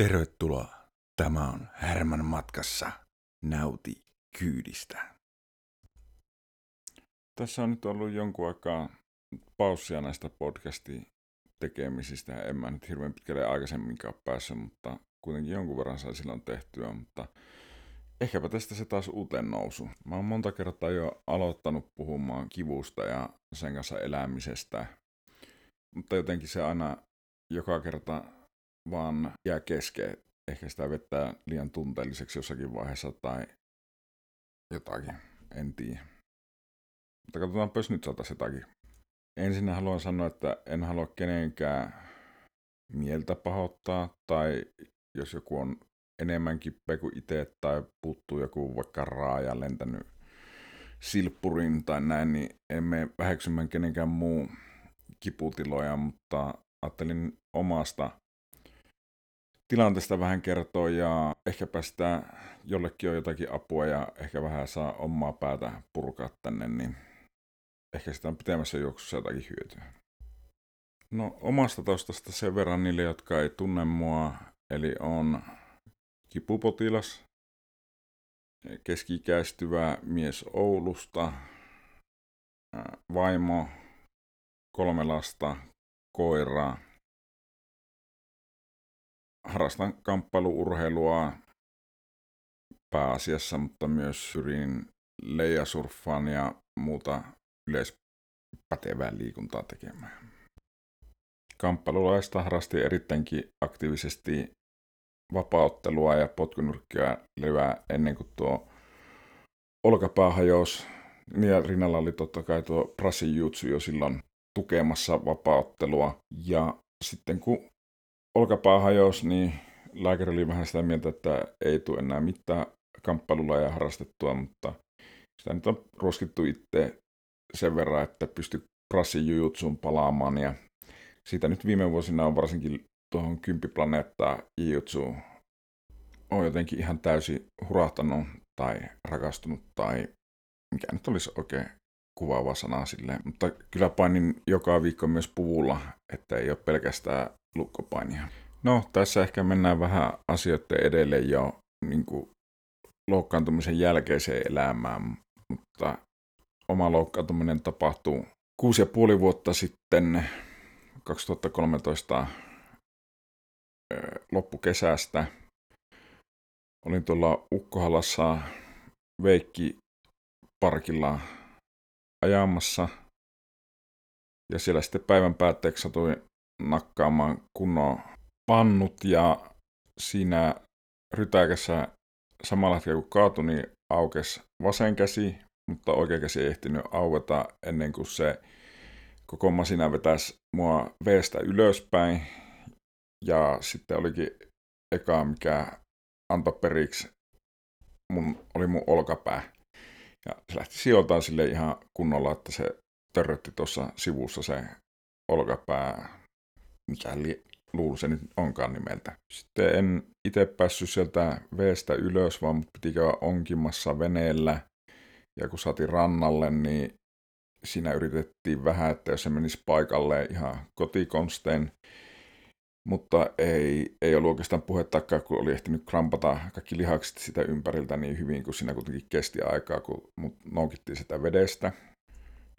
Tervetuloa. Tämä on Härmän matkassa. Nauti kyydistä. Tässä on nyt ollut jonkun aikaa paussia näistä podcastin tekemisistä. En mä nyt hirveän pitkälle aikaisemminkaan päässyt, mutta kuitenkin jonkun verran sai silloin tehtyä, mutta ehkäpä tästä se taas uuteen nousu. Mä oon monta kertaa jo aloittanut puhumaan kivusta ja sen kanssa elämisestä, mutta jotenkin se aina joka kerta vaan jää kesken. Ehkä sitä vettää liian tunteelliseksi jossakin vaiheessa tai jotakin, en tiedä. Mutta katsotaan, jos nyt saataisiin jotakin. Ensin haluan sanoa, että en halua kenenkään mieltä pahoittaa, tai jos joku on enemmänkin kuin itse, tai puuttuu joku vaikka raaja lentänyt silppurin tai näin, niin emme väheksymään kenenkään muu kiputiloja, mutta ajattelin omasta tilanteesta vähän kertoa ja ehkäpä sitä jollekin on jotakin apua ja ehkä vähän saa omaa päätä purkaa tänne, niin ehkä sitä on pitemmässä juoksussa jotakin hyötyä. No omasta taustasta sen verran niille, jotka ei tunne mua, eli on kipupotilas, keskikäistyvä mies Oulusta, vaimo, kolme lasta, koiraa, harrastan kamppailuurheilua pääasiassa, mutta myös syrin leijasurffaan ja muuta yleispätevää liikuntaa tekemään. Kamppailulaista harrasti erittäinkin aktiivisesti vapauttelua ja potkunyrkkiä levää ennen kuin tuo olkapää hajosi. Ja rinnalla oli totta kai tuo Brasin jutsu jo silloin tukemassa vapauttelua. Ja sitten kun olkapää hajosi, niin lääkäri oli vähän sitä mieltä, että ei tule enää mitään ja harrastettua, mutta sitä nyt on ruoskittu itse sen verran, että pysty Brassin jujutsuun palaamaan ja siitä nyt viime vuosina on varsinkin tuohon kymppiplaneettaa jujutsuun on jotenkin ihan täysin hurahtanut tai rakastunut tai mikä nyt olisi oikein kuvaava sana sille. Mutta kyllä painin joka viikko myös puvulla, että ei ole pelkästään lukkopainia. No, tässä ehkä mennään vähän asioiden edelle jo niin kuin loukkaantumisen jälkeiseen elämään, mutta oma loukkaantuminen tapahtuu kuusi ja puoli vuotta sitten 2013 loppukesästä. Olin tuolla Ukkohalassa Veikki parkilla ajamassa ja siellä sitten päivän päätteeksi satuin nakkaamaan kunnon pannut ja siinä rytäkässä samalla hetkellä kun kaatui, niin aukesi vasen käsi, mutta oikea käsi ei ehtinyt aueta ennen kuin se koko masina vetäisi mua veestä ylöspäin. Ja sitten olikin eka, mikä antoi periksi, mun, oli mun olkapää. Ja se lähti sijoiltaan sille ihan kunnolla, että se törrötti tuossa sivussa se olkapää mikä li, luulu se nyt onkaan nimeltä. Sitten en itse päässyt sieltä veestä ylös, vaan piti käydä onkimassa veneellä. Ja kun saatiin rannalle, niin siinä yritettiin vähän, että jos se menisi paikalle ihan kotikonstein, mutta ei, ei ollut oikeastaan puhettakaan, kun oli ehtinyt krampata kaikki lihakset sitä ympäriltä niin hyvin, kun siinä kuitenkin kesti aikaa, kun mut noukittiin sitä vedestä.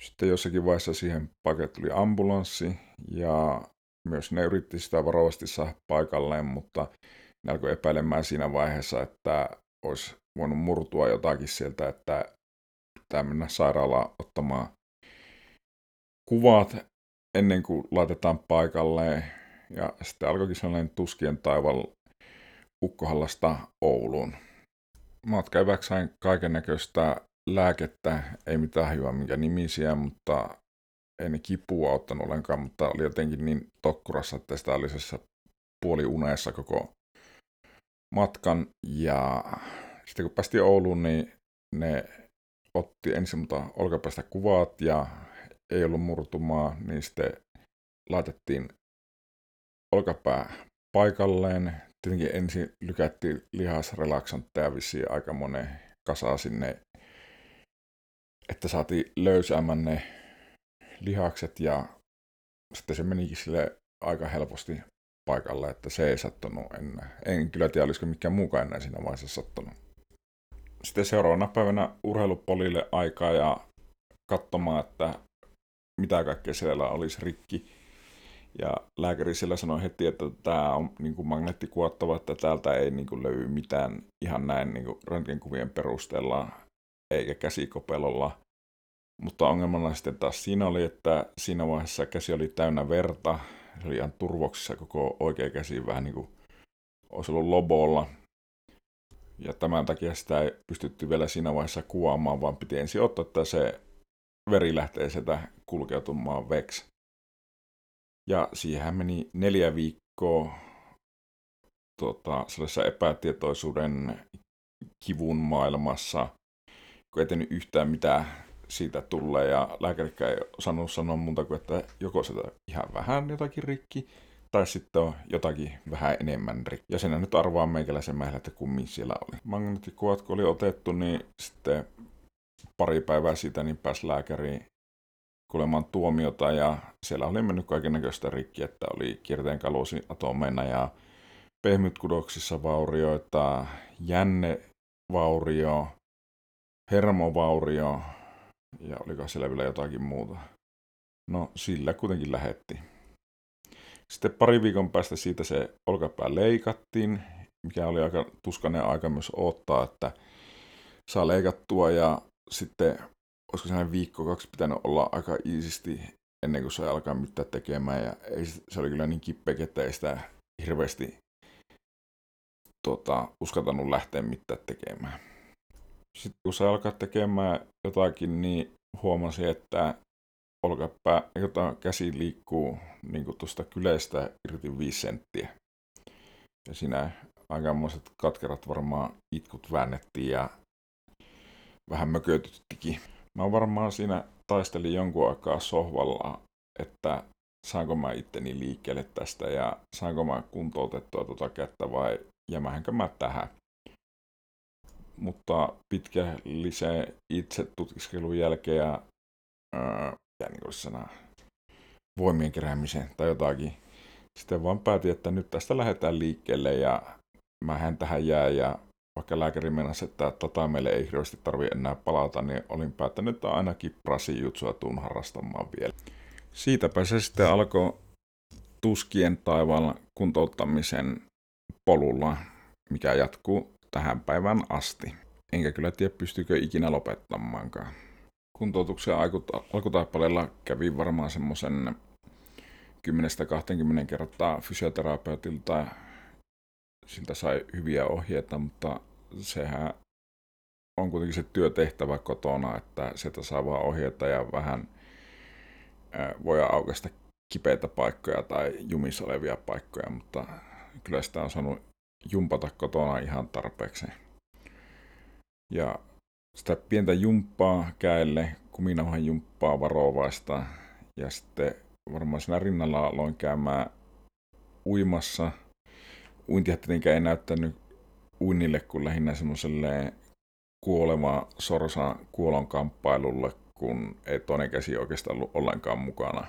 Sitten jossakin vaiheessa siihen paikalle tuli ambulanssi ja myös ne yritti sitä varovasti saada paikalleen, mutta ne alkoi epäilemään siinä vaiheessa, että olisi voinut murtua jotakin sieltä, että pitää mennä sairaalaan ottamaan kuvat ennen kuin laitetaan paikalleen. Ja sitten alkoikin sellainen tuskien taival Ukkohallasta Ouluun. Matkaeväksi sain kaiken näköistä lääkettä, ei mitään hyvää minkä nimisiä, mutta ei ne kipua ottanut ollenkaan, mutta oli jotenkin niin tokkurassa, että sitä oli puoli unessa koko matkan. Ja sitten kun päästiin Ouluun, niin ne otti ensin mutta olkapäästä kuvat ja ei ollut murtumaa, niin sitten laitettiin olkapää paikalleen. Tietenkin ensin lykättiin lihasrelaksantteja vissiin aika monen kasa sinne, että saatiin löysäämään ne lihakset ja sitten se menikin sille aika helposti paikalle, että se ei sattunut enää. En kyllä tiedä, olisiko mikään muukaan enää siinä vaiheessa sattunut. Sitten seuraavana päivänä urheilupolille aikaa ja katsomaan, että mitä kaikkea siellä olisi rikki. Ja lääkäri siellä sanoi heti, että tämä on niin kuin magneettikuottava, että täältä ei niin kuin löydy mitään ihan näin niin röntgenkuvien perusteella eikä käsikopelolla. Mutta ongelmana sitten taas siinä oli, että siinä vaiheessa käsi oli täynnä verta. Se oli ihan turvoksissa koko oikea käsi vähän niin kuin olisi ollut lobolla. Ja tämän takia sitä ei pystytty vielä siinä vaiheessa kuvaamaan, vaan piti ensin ottaa, että se veri lähtee sieltä kulkeutumaan veksi. Ja siihen meni neljä viikkoa tota, sellaisessa epätietoisuuden kivun maailmassa, kun ei tehnyt yhtään mitään siitä tulee ja lääkärikään ei osannut sanoa muuta kuin, että joko sitä ihan vähän jotakin rikki, tai sitten on jotakin vähän enemmän rikki. Ja sen nyt arvaa meikäläisen määrä, että kummin siellä oli. Magneettikuvat, kun oli otettu, niin sitten pari päivää siitä niin pääsi lääkäriin kuulemaan tuomiota ja siellä oli mennyt kaiken näköistä rikki, että oli kierteen atomeina ja pehmytkudoksissa vaurioita, jännevaurio, hermovaurio ja oliko siellä vielä jotakin muuta. No sillä kuitenkin lähetti. Sitten pari viikon päästä siitä se olkapää leikattiin, mikä oli aika tuskainen aika myös odottaa, että saa leikattua ja sitten olisiko sellainen viikko kaksi pitänyt olla aika iisisti ennen kuin se alkaa mitään tekemään. Ja ei, se oli kyllä niin kippeä, että ei sitä hirveästi tota, uskaltanut lähteä mitään tekemään. Sitten kun se alkaa tekemään jotakin, niin huomasi, että olkapää, jota käsi liikkuu niin tuosta kyleistä irti viisi senttiä. Ja siinä aikamoiset katkerat varmaan itkut väännettiin ja vähän mökötyttikin. Mä varmaan siinä taistelin jonkun aikaa sohvalla, että saanko mä itteni liikkeelle tästä ja saanko mä kuntoutettua tuota kättä vai jämähänkö mä tähän. Mutta pitkä lisää itse tutkiskelun jälkeen ja, ää, ja niin kuin voimien keräämisen tai jotakin. Sitten vaan päätin, että nyt tästä lähdetään liikkeelle ja mä tähän jää ja vaikka lääkäri meinasi, että tota meille ei hirveästi tarvi enää palata, niin olin päättänyt, että ainakin brasijutsua tuun harrastamaan vielä. Siitäpä se sitten alkoi tuskien taivaan kuntouttamisen polulla, mikä jatkuu tähän päivään asti. Enkä kyllä tiedä, pystyykö ikinä lopettamaankaan. Kuntoutuksen alkutaipaleella kävi varmaan semmoisen 10-20 kertaa fysioterapeutilta siltä sai hyviä ohjeita, mutta sehän on kuitenkin se työtehtävä kotona, että sieltä saa vaan ohjeita ja vähän voi aukaista kipeitä paikkoja tai jumissa olevia paikkoja, mutta kyllä sitä on saanut jumpata kotona ihan tarpeeksi. Ja sitä pientä jumppaa käelle, kuminauhan jumppaa varovaista ja sitten varmaan siinä rinnalla aloin käymään uimassa – uintia tietenkään ei näyttänyt uinnille kuin lähinnä semmoiselle kuoleva sorsa kuolon kamppailulle, kun ei toinen käsi oikeastaan ollut ollenkaan mukana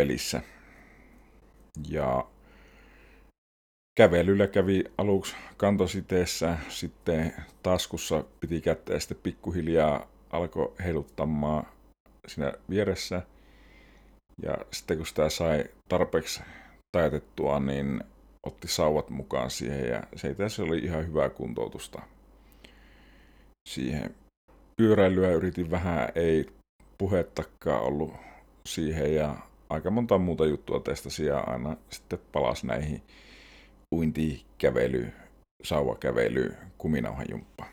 pelissä. Ja kävelyllä kävi aluksi kantositeessä, sitten taskussa piti kättä ja sitten pikkuhiljaa alkoi heiluttamaan siinä vieressä. Ja sitten kun sitä sai tarpeeksi tajatettua, niin otti sauvat mukaan siihen ja se itse oli ihan hyvää kuntoutusta siihen. Pyöräilyä yritin vähän, ei puhettakaan ollut siihen ja aika monta muuta juttua testasin ja aina sitten palas näihin uinti, kävely, sauvakävely, kuminauhajumppa.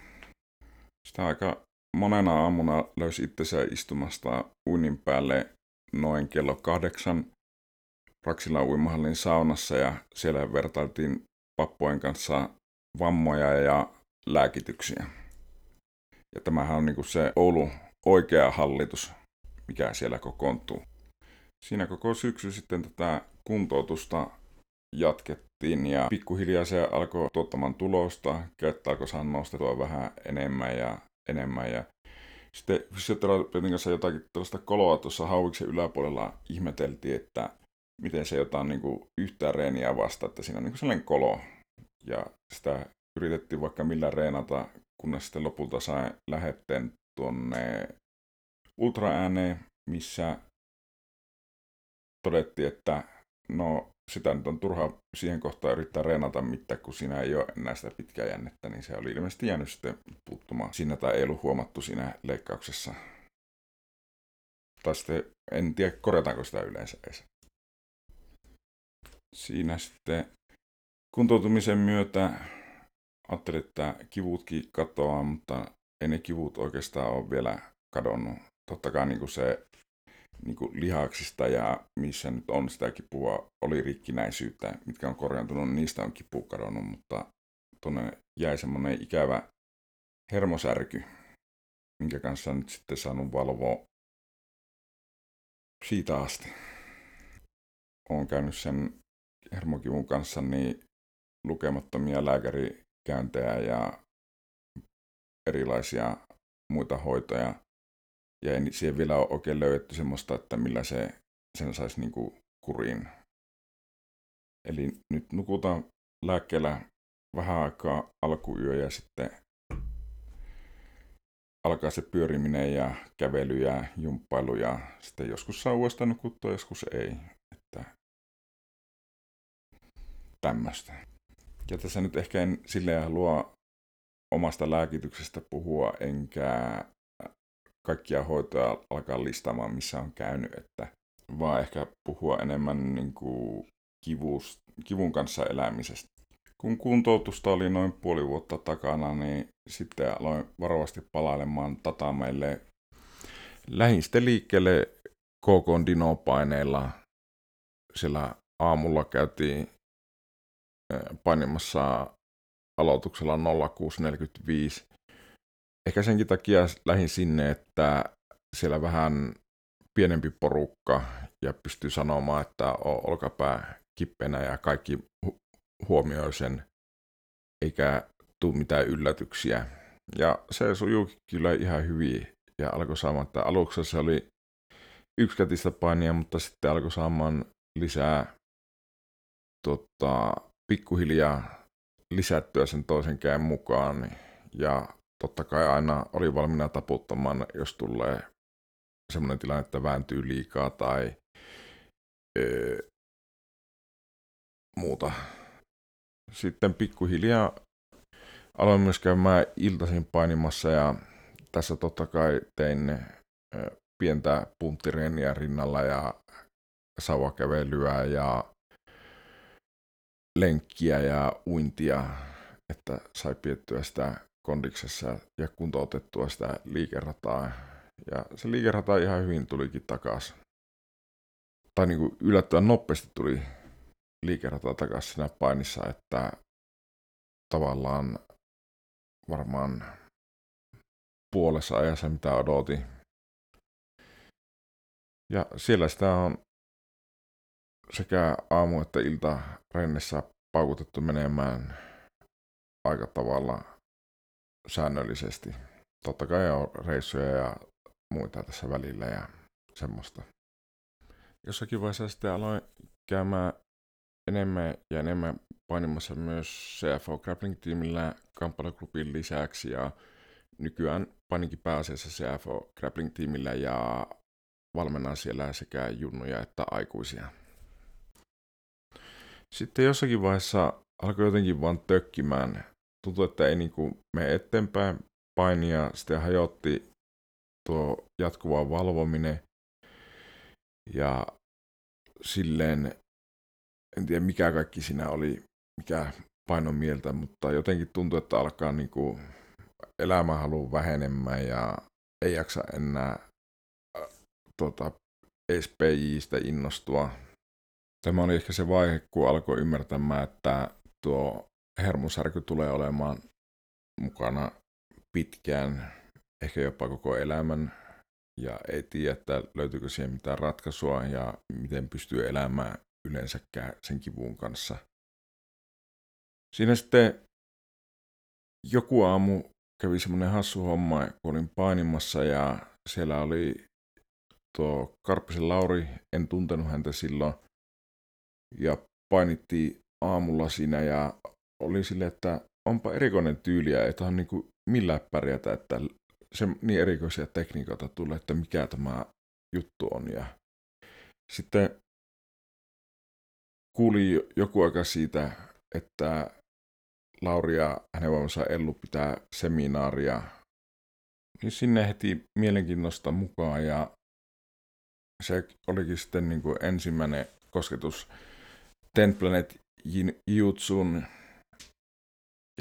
Sitä aika monena aamuna löysi itsensä istumasta uinnin päälle noin kello kahdeksan Raksilla uimahallin saunassa ja siellä vertailtiin pappojen kanssa vammoja ja lääkityksiä. Ja tämähän on niin kuin se Oulu oikea hallitus, mikä siellä kokoontuu. Siinä koko syksy sitten tätä kuntoutusta jatkettiin ja pikkuhiljaa se alkoi tuottamaan tulosta, käyttää alkoi saada nostettua vähän enemmän ja enemmän ja sitten fysioterapeutin kanssa jotakin tällaista koloa tuossa hauiksen yläpuolella ihmeteltiin, että miten se jotain niin kuin yhtään reeniä vasta, että siinä on niin kuin sellainen kolo. Ja sitä yritettiin vaikka millä reenata, kunnes sitten lopulta sai lähetteen tuonne ultraääneen, missä todettiin, että no sitä nyt on turha siihen kohtaan yrittää reenata mitään, kun siinä ei ole enää sitä pitkää jännettä, niin se oli ilmeisesti jäänyt sitten puuttumaan siinä tai ei ollut huomattu siinä leikkauksessa. Tai sitten en tiedä, korjataanko sitä yleensä edes. Siinä sitten kuntoutumisen myötä ajattelin, että kivutkin katoaa, mutta ei ne kivut oikeastaan ole vielä kadonnut. Totta kai niin kuin se niin kuin lihaksista ja missä nyt on sitä kipua, oli rikkinäisyyttä, mitkä on korjaantunut, niistä on kipu kadonnut, mutta tuonne jäi semmoinen ikävä hermosärky, minkä kanssa nyt sitten saanut valvoa siitä asti. Olen käynyt sen hermokivun kanssa niin lukemattomia lääkärikäyntejä ja erilaisia muita hoitoja. Ja ei siihen vielä ole oikein löydetty semmoista, että millä se sen saisi niinku kuriin. Eli nyt nukutaan lääkkeellä vähän aikaa alkuyö ja sitten alkaa se pyöriminen ja kävely ja jumppailu ja sitten joskus saa uudestaan nukuttua, joskus ei. Että tämmöistä. Ja tässä nyt ehkä en silleen halua omasta lääkityksestä puhua, enkä kaikkia hoitoja alkaa listaamaan, missä on käynyt, että vaan ehkä puhua enemmän niin kuin kivus, kivun kanssa elämisestä. Kun kuntoutusta oli noin puoli vuotta takana, niin sitten aloin varovasti palailemaan tatameille. Lähin liikkeelle KK Dino-paineilla. Aamulla käytiin painimassa aloituksella 0645. Ehkä senkin takia lähin sinne, että siellä vähän pienempi porukka ja pystyy sanomaan, että olkapää kippenä ja kaikki huomioi sen, eikä tule mitään yllätyksiä. Ja se sujuu kyllä ihan hyvin ja alkoi saamaan, että aluksi se oli yksikätistä painia, mutta sitten alkoi saamaan lisää tota, pikkuhiljaa lisättyä sen toisen käen mukaan. Ja totta kai aina oli valmiina taputtamaan, jos tulee semmoinen tilanne, että vääntyy liikaa tai öö, muuta. Sitten pikkuhiljaa aloin myös käymään iltaisin painimassa ja tässä totta kai tein pientä punttireeniä rinnalla ja sauvakävelyä ja lenkkiä ja uintia, että sai piettyä sitä kondiksessa ja kuntoutettua sitä liikerataa. Ja se liikerata ihan hyvin tulikin takaisin. Tai niin kuin yllättävän nopeasti tuli liikerata takaisin siinä painissa, että tavallaan varmaan puolessa ajassa, mitä odotin. Ja siellä sitä on sekä aamu- että ilta rennessä paukutettu menemään aika tavalla säännöllisesti. Totta kai on reissuja ja muita tässä välillä ja semmoista. Jossakin vaiheessa sitten aloin käymään enemmän ja enemmän painimassa myös CFO Grappling-tiimillä kamppailuklubin lisäksi ja nykyään paininkin pääasiassa CFO Grappling-tiimillä ja valmennan siellä sekä junnuja että aikuisia. Sitten jossakin vaiheessa alkoi jotenkin vaan tökkimään. Tuntui, että ei niinku mene eteenpäin painia. Sitten hajotti tuo jatkuva valvominen. Ja silleen, en tiedä mikä kaikki siinä oli, mikä painon mieltä, mutta jotenkin tuntui, että alkaa niinku elämä haluaa vähenemään ja ei jaksa enää äh, tota, SPJistä innostua Tämä oli ehkä se vaihe, kun alkoi ymmärtämään, että tuo hermosärky tulee olemaan mukana pitkään, ehkä jopa koko elämän, ja ei tiedä, että löytyykö siihen mitään ratkaisua ja miten pystyy elämään yleensäkään sen kivun kanssa. Siinä sitten joku aamu kävi semmoinen hassu homma, kun olin painimassa ja siellä oli tuo Karppisen Lauri, en tuntenut häntä silloin, ja painittiin aamulla siinä ja oli sille, että onpa erikoinen tyyliä, että on niin millään pärjätä, että se niin erikoisia tekniikoita tulee, että mikä tämä juttu on. Ja sitten kuuli joku aika siitä, että Lauri ja hänen vaimonsa Ellu pitää seminaaria, niin sinne heti mielenkiinnosta mukaan ja se olikin sitten niin kuin ensimmäinen kosketus Ten Planet Jutsun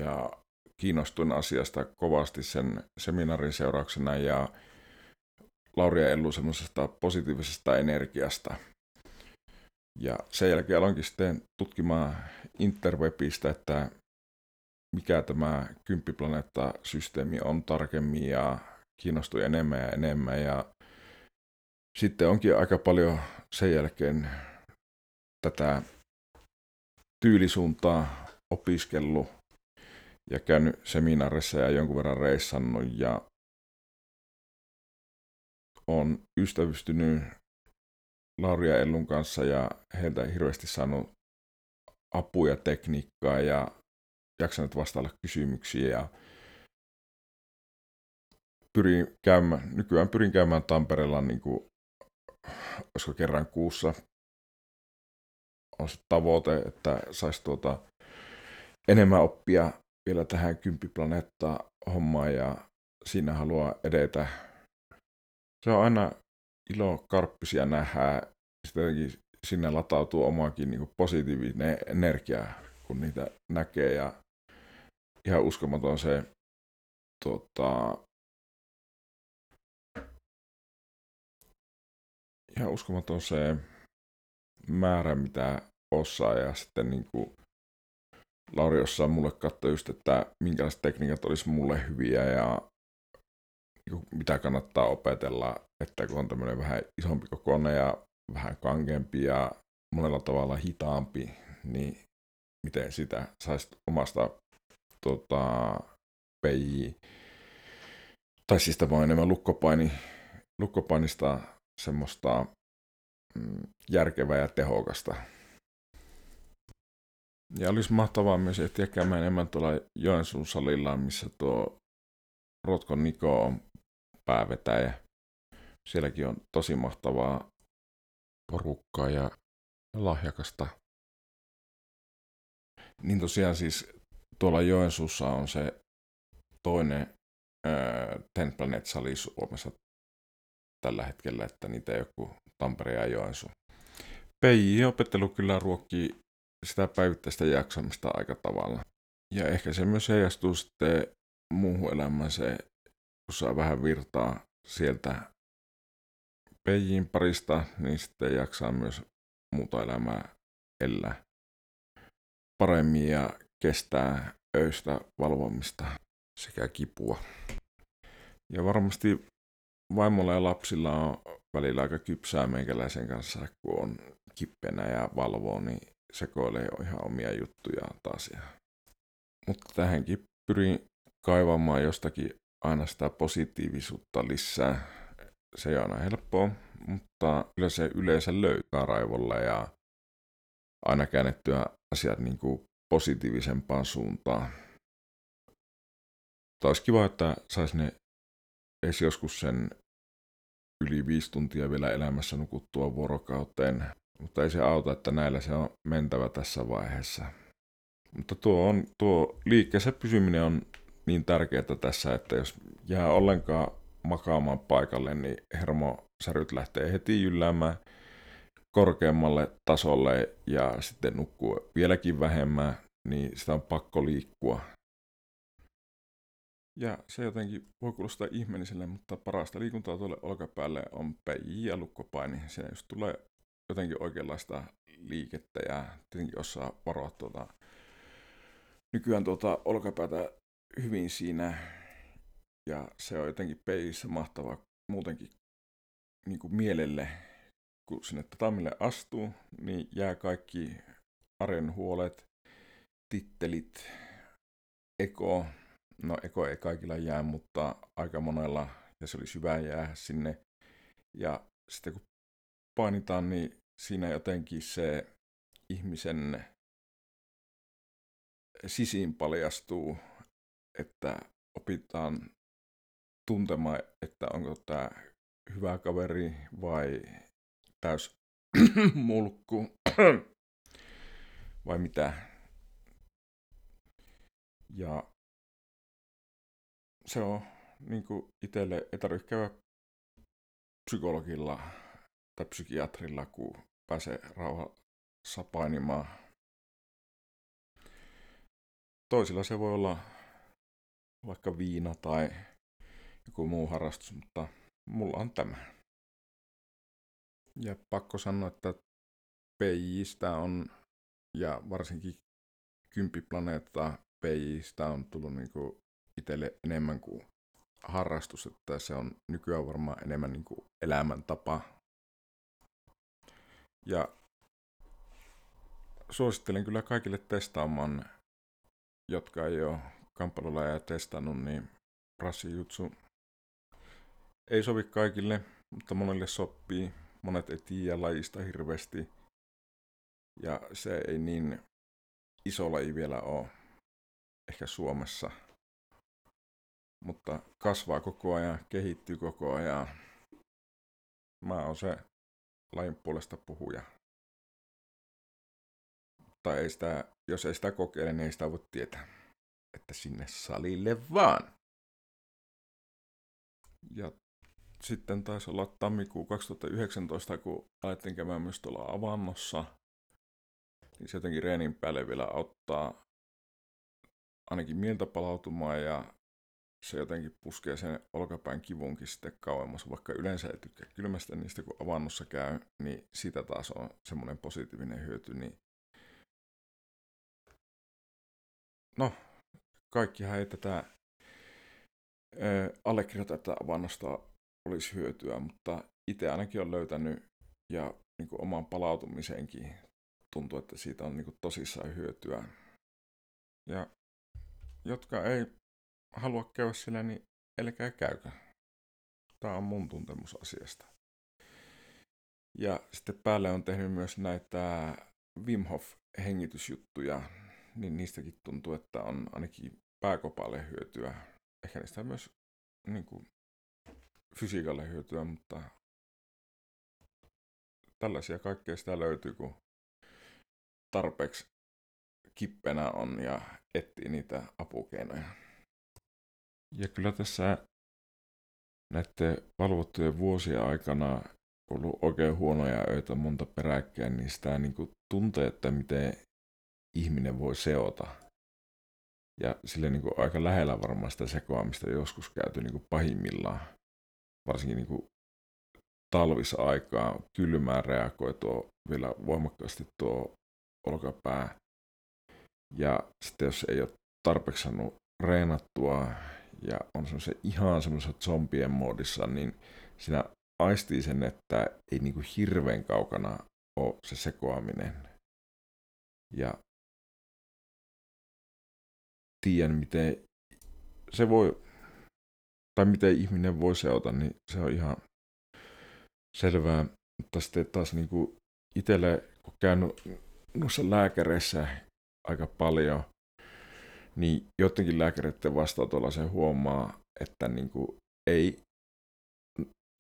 ja kiinnostuin asiasta kovasti sen seminaarin seurauksena ja Lauri ja Ellu semmoisesta positiivisesta energiasta. Ja sen jälkeen aloinkin sitten tutkimaan interwebistä, että mikä tämä kymppiplaneetta-systeemi on tarkemmin ja kiinnostui enemmän ja enemmän. Ja sitten onkin aika paljon sen jälkeen tätä tyylisuuntaa opiskellut ja käynyt seminaarissa ja jonkun verran reissannut ja on ystävystynyt Lauria Ellun kanssa ja heiltä hirveästi saanut apuja tekniikkaa ja jaksanut vastailla kysymyksiä ja pyrin käymään, nykyään pyrin käymään Tampereella niin kuin, olisiko kerran kuussa. On se tavoite, että saisi tuota enemmän oppia vielä tähän kymppiplaneetta hommaan ja siinä haluaa edetä. Se on aina ilo karppisia nähdä, sitten sinne latautuu omakin niin positiivinen energia, kun niitä näkee. Ja ihan uskomaton se tota, ihan uskomaton se määrä, mitä osaa. Ja sitten niin kuin Lauri jossain mulle katsoi just, että minkälaiset tekniikat olisi mulle hyviä ja niinku mitä kannattaa opetella, että kun on tämmöinen vähän isompi kone ja vähän kankempi ja monella tavalla hitaampi, niin miten sitä saisi omasta tota, PJ, tai siis tämä enemmän lukkopaini, lukkopainista semmoista mm, järkevää ja tehokasta. Ja olisi mahtavaa myös ehtiä käymään enemmän tuolla Joensuun salilla, missä tuo Rotkon Niko on päävetäjä. Sielläkin on tosi mahtavaa porukkaa ja lahjakasta. Niin tosiaan siis tuolla Joensuussa on se toinen äh, Ten Planet-sali Suomessa tällä hetkellä, että niitä ei joku Tampere ja Joensuu. PJ-opettelu kyllä ruokkii sitä päivittäistä jaksamista aika tavalla. Ja ehkä se myös heijastuu sitten muuhun elämään se, kun saa vähän virtaa sieltä PJin parista, niin sitten jaksaa myös muuta elämää elää paremmin ja kestää öistä valvomista sekä kipua. Ja varmasti vaimolla ja lapsilla on välillä aika kypsää meikäläisen kanssa, kun on kippenä ja valvoo, niin sekoilee ihan omia juttuja taas. Mutta tähänkin pyrin kaivamaan jostakin aina sitä positiivisuutta lisää. Se ei aina helppoa, mutta kyllä se yleensä löytää raivolla ja aina käännettyä asiat niin kuin positiivisempaan suuntaan. Tai olisi kiva, että saisi ne edes joskus sen yli viisi tuntia vielä elämässä nukuttua vuorokauteen, mutta ei se auta, että näillä se on mentävä tässä vaiheessa. Mutta tuo, on, tuo liikkeessä pysyminen on niin tärkeää tässä, että jos jää ollenkaan makaamaan paikalle, niin hermosäryt lähtee heti jylläämään korkeammalle tasolle ja sitten nukkuu vieläkin vähemmän, niin sitä on pakko liikkua. Ja se jotenkin voi kuulostaa ihmeelliselle, mutta parasta liikuntaa tuolle olkapäälle on PJ ja lukkopaini. Siinä just tulee jotenkin oikeanlaista liikettä ja tietenkin osaa varoa tuota, nykyään tuota olkapäätä hyvin siinä. Ja se on jotenkin peissä mahtavaa muutenkin niin kuin mielelle, kun sinne tatamille astuu, niin jää kaikki arjen huolet, tittelit, eko, no eko ei kaikilla jää, mutta aika monella, ja se oli hyvä jää sinne. Ja sitten kun painitaan, niin siinä jotenkin se ihmisen sisiin paljastuu, että opitaan tuntemaan, että onko tämä hyvä kaveri vai täys mulkku vai mitä. Ja se on niin itselle, ei tarvitse käydä psykologilla tai psykiatrilla, kun pääsee rauhassa painimaan. Toisilla se voi olla vaikka viina tai joku muu harrastus, mutta mulla on tämä. Ja pakko sanoa, että PJistä on, ja varsinkin kympiplaneetta PJistä on tullut niinku itselle enemmän kuin harrastus, että se on nykyään varmaan enemmän niinku elämäntapa. Ja suosittelen kyllä kaikille testaamaan, jotka ei ole ja testannut, niin Jutsu ei sovi kaikille, mutta monelle sopii. Monet ei tiedä lajista hirveästi. Ja se ei niin iso laji vielä ole ehkä Suomessa. Mutta kasvaa koko ajan, kehittyy koko ajan. Mä oon se lajin puolesta puhuja. Tai ei sitä, jos ei sitä kokeile, niin ei sitä voi tietää. Että sinne salille vaan. Ja sitten taisi olla tammikuu 2019, kun alettiin käymään myös tuolla avannossa. Niin se jotenkin reenin päälle vielä auttaa ainakin mieltä palautumaan ja se jotenkin puskee sen olkapään kivunkin sitten kauemmas, vaikka yleensä ei tykkää kylmästä niistä, kun avannossa käy, niin sitä taas on semmoinen positiivinen hyöty. Niin... No, kaikkihan ei tätä allekirjoita, että avannosta olisi hyötyä, mutta itse ainakin on löytänyt ja niin kuin omaan palautumiseenkin tuntuu, että siitä on niin kuin tosissaan hyötyä. Ja jotka ei halua käydä sillä, niin älkää käykö. Tämä on mun tuntemus asiasta. Ja sitten päälle on tehnyt myös näitä Wim Hof hengitysjuttuja, niin niistäkin tuntuu, että on ainakin pääkopalle hyötyä. Ehkä niistä myös niin kuin, fysiikalle hyötyä, mutta tällaisia kaikkea sitä löytyy, kun tarpeeksi kippenä on ja etsii niitä apukeinoja. Ja kyllä tässä näiden valvottujen vuosien aikana ollut oikein huonoja öitä monta peräkkäin, niin sitä niin kuin tuntee, että miten ihminen voi seota. Ja sille niin kuin aika lähellä varmaan sitä sekoamista joskus käyty niin kuin pahimmillaan. Varsinkin niin kuin talvisaikaa kylmään reagoi tuo vielä voimakkaasti tuo olkapää. Ja sitten jos ei ole tarpeeksi saanut reenattua ja on semmoisen ihan semmoisen zombien moodissa, niin siinä aistii sen, että ei niinku hirveän kaukana ole se sekoaminen. Ja tiedän, miten se voi, tai miten ihminen voi seota, niin se on ihan selvää. Mutta sitten taas niinku itselle, kun käynyt noissa lääkäreissä aika paljon, niin jotenkin lääkäreiden vastaanotolla se huomaa, että niin kuin ei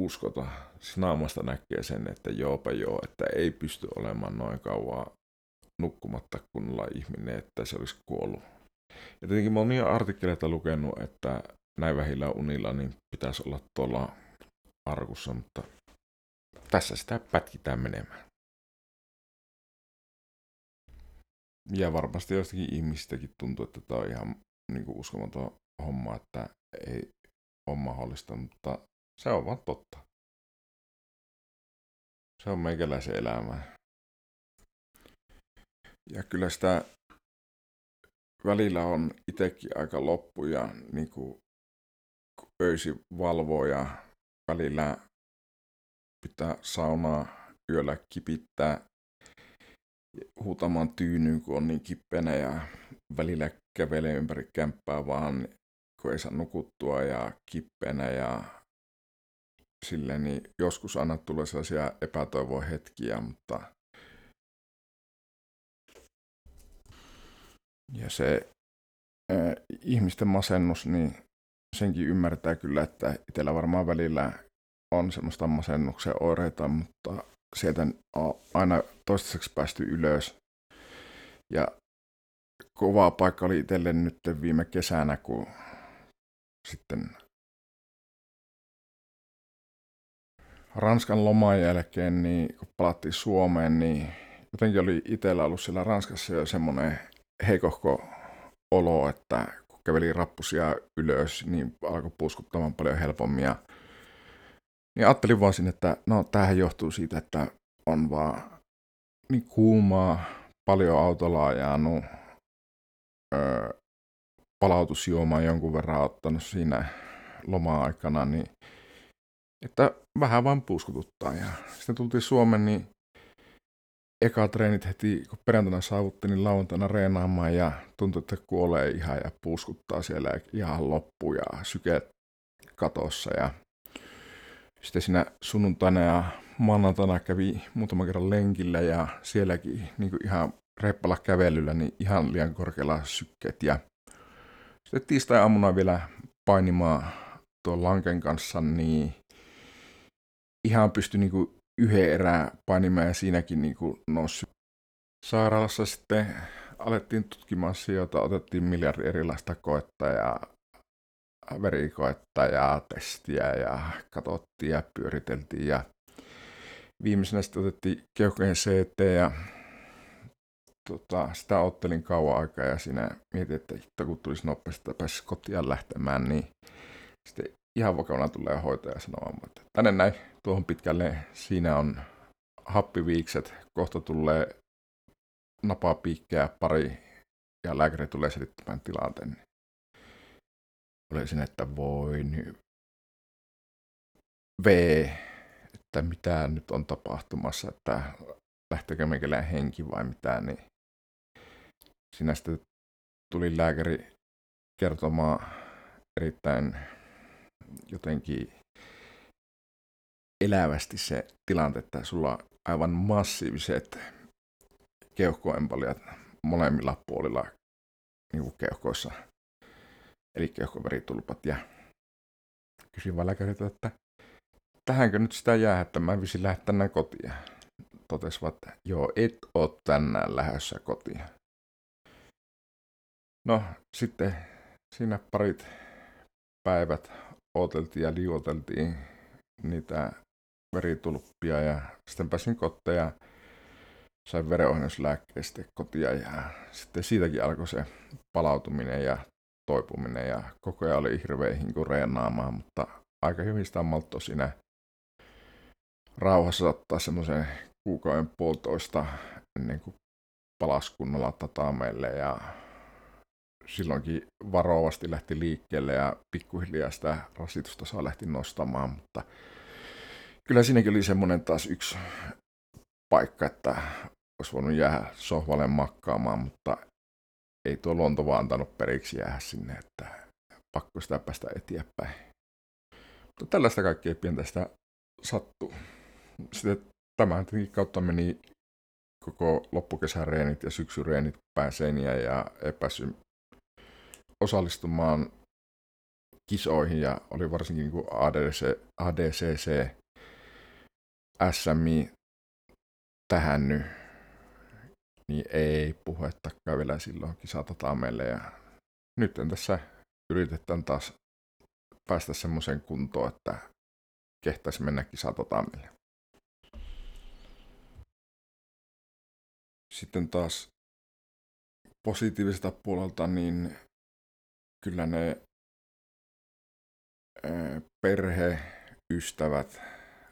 uskota. Siis naamasta näkee sen, että joopa joo, että ei pysty olemaan noin kauan nukkumatta kunnolla ihminen, että se olisi kuollut. Ja tietenkin oon niin artikkeleita lukenut, että näin vähillä unilla niin pitäisi olla tuolla arkussa, mutta tässä sitä pätkitään menemään. Ja varmasti jostakin ihmisistäkin tuntuu, että tämä on ihan niin kuin uskomaton homma, että ei ole mahdollista, mutta se on vaan totta. Se on meikäläisen elämää. Ja kyllä sitä välillä on itsekin aika loppu ja niin kuin öisi valvoo ja välillä pitää saunaa yöllä kipittää huutamaan tyynyyn, kun on niin kippenä ja välillä kävelee ympäri kämppää vaan, kun ei saa nukuttua ja kippenä ja silleen, niin joskus aina tulee sellaisia epätoivon hetkiä, mutta Ja se äh, ihmisten masennus, niin senkin ymmärtää kyllä, että itsellä varmaan välillä on semmoista masennuksen oireita, mutta sieltä on aina toistaiseksi päästy ylös. Ja kova paikka oli itselle nyt viime kesänä, kun sitten Ranskan loman jälkeen, niin kun palattiin Suomeen, niin jotenkin oli itsellä ollut siellä Ranskassa jo semmoinen heikohko olo, että kun käveli rappusia ylös, niin alkoi puskuttamaan paljon helpommin. Ja, niin ajattelin vaan sinne, että no tämähän johtuu siitä, että on vaan niin kuumaa, paljon autolla ajanut, öö, palautusjuomaa jonkun verran ottanut siinä loma-aikana, niin että vähän vaan puskututtaa. Ja sitten tultiin Suomeen, niin eka treenit heti, kun perjantaina saavuttiin, niin lauantaina reenaamaan ja tuntui, että kuolee ihan ja puuskuttaa siellä ihan loppu ja syke katossa. Ja sitten siinä sunnuntaina ja maanantaina kävi muutama kerran lenkillä ja sielläkin niin kuin ihan reppalla kävelyllä, niin ihan liian korkealla sykkeet. Ja sitten tiistai-aamuna vielä painimaan tuon lanken kanssa, niin ihan pystyi niin yhden erää painimaan ja siinäkin niin kuin nousi. Sairaalassa sitten alettiin tutkimaan asioita, otettiin miljardi erilaista koetta ja verikoetta ja testiä ja katsottiin ja pyöriteltiin ja viimeisenä sitten otettiin keuhkojen CT ja tota, sitä ottelin kauan aikaa ja siinä mietin, että kun tulisi nopeasti, että pääsisi kotiin lähtemään, niin sitten ihan vakavana tulee hoitaja sanomaan, että tänne näin tuohon pitkälle, siinä on happiviikset, kohta tulee napapiikkejä pari ja lääkäri tulee selittämään tilanteen. Olisin, että voi nyt V, että mitä nyt on tapahtumassa, että lähtekö meikälään henki vai mitä, niin siinä sitten tuli lääkäri kertomaan erittäin jotenkin elävästi se tilanne, että sulla on aivan massiiviset keuhkoempaliat molemmilla puolilla niin keuhkoissa, eli keuhkoveritulpat. Ja kysyin vaan lääkäriltä, että tähänkö nyt sitä jää, että mä visin lähteä tänään kotiin. Totesivat, että joo, et oo tänään lähdössä kotiin. No, sitten siinä parit päivät odoteltiin ja liuoteltiin niitä veritulppia ja sitten pääsin kotiin ja sain verenohjauslääkkeistä kotia ja sitten siitäkin alkoi se palautuminen ja toipuminen ja koko ajan oli hirveä hinku reenaamaan, mutta aika hyvin sitä malttoi siinä rauhassa ottaa semmoisen kuukauden puolitoista ennen kuin palasi kunnolla tataameille ja silloinkin varovasti lähti liikkeelle ja pikkuhiljaa sitä rasitusta saa lähti nostamaan, mutta kyllä siinäkin oli semmoinen taas yksi paikka, että olisi voinut jäädä sohvalle makkaamaan, mutta ei tuo luonto vaan antanut periksi jäädä sinne, että pakko sitä päästä eteenpäin. Mutta tällaista kaikkea pientä sitä sattuu. Sitten tämän kautta meni koko loppukesän reenit ja syksyreenit pääseiniä ja epäsy osallistumaan kisoihin ja oli varsinkin niin kuin ADC, ADCC, SMI tähän nyt, niin ei puhettakaan vielä silloin meille ja nyt tässä yritetään taas päästä semmoiseen kuntoon, että kehtäisi mennä kisatotaamille. Sitten taas positiivisesta puolelta, niin kyllä ne perhe, ystävät,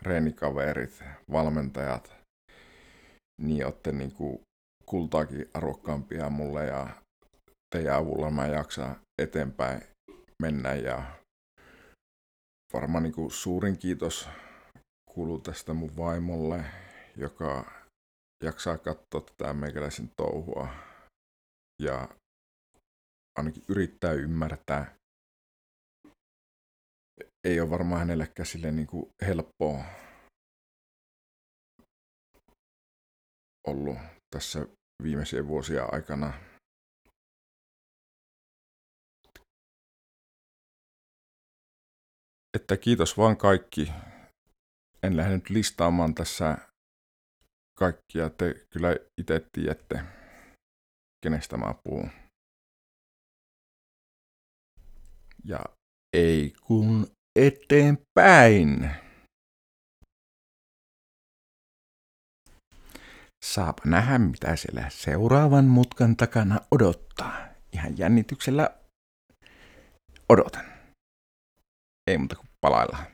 reenikaverit, valmentajat, niin olette niin kuin kultaakin arvokkaampia mulle ja teidän avulla mä jaksan eteenpäin mennä ja varmaan niin kuin suurin kiitos kuuluu tästä mun vaimolle, joka jaksaa katsoa tätä meikäläisen touhua ja ainakin yrittää ymmärtää. Ei ole varmaan hänellekään sille niin kuin helppoa ollut tässä viimeisen vuosia aikana. Että kiitos vaan kaikki. En lähde nyt listaamaan tässä kaikkia. Te kyllä itse tiedätte, kenestä mä puhun. Ja ei kun eteenpäin. Saapa nähdä, mitä siellä seuraavan mutkan takana odottaa. Ihan jännityksellä odotan. Ei muuta kuin palaillaan.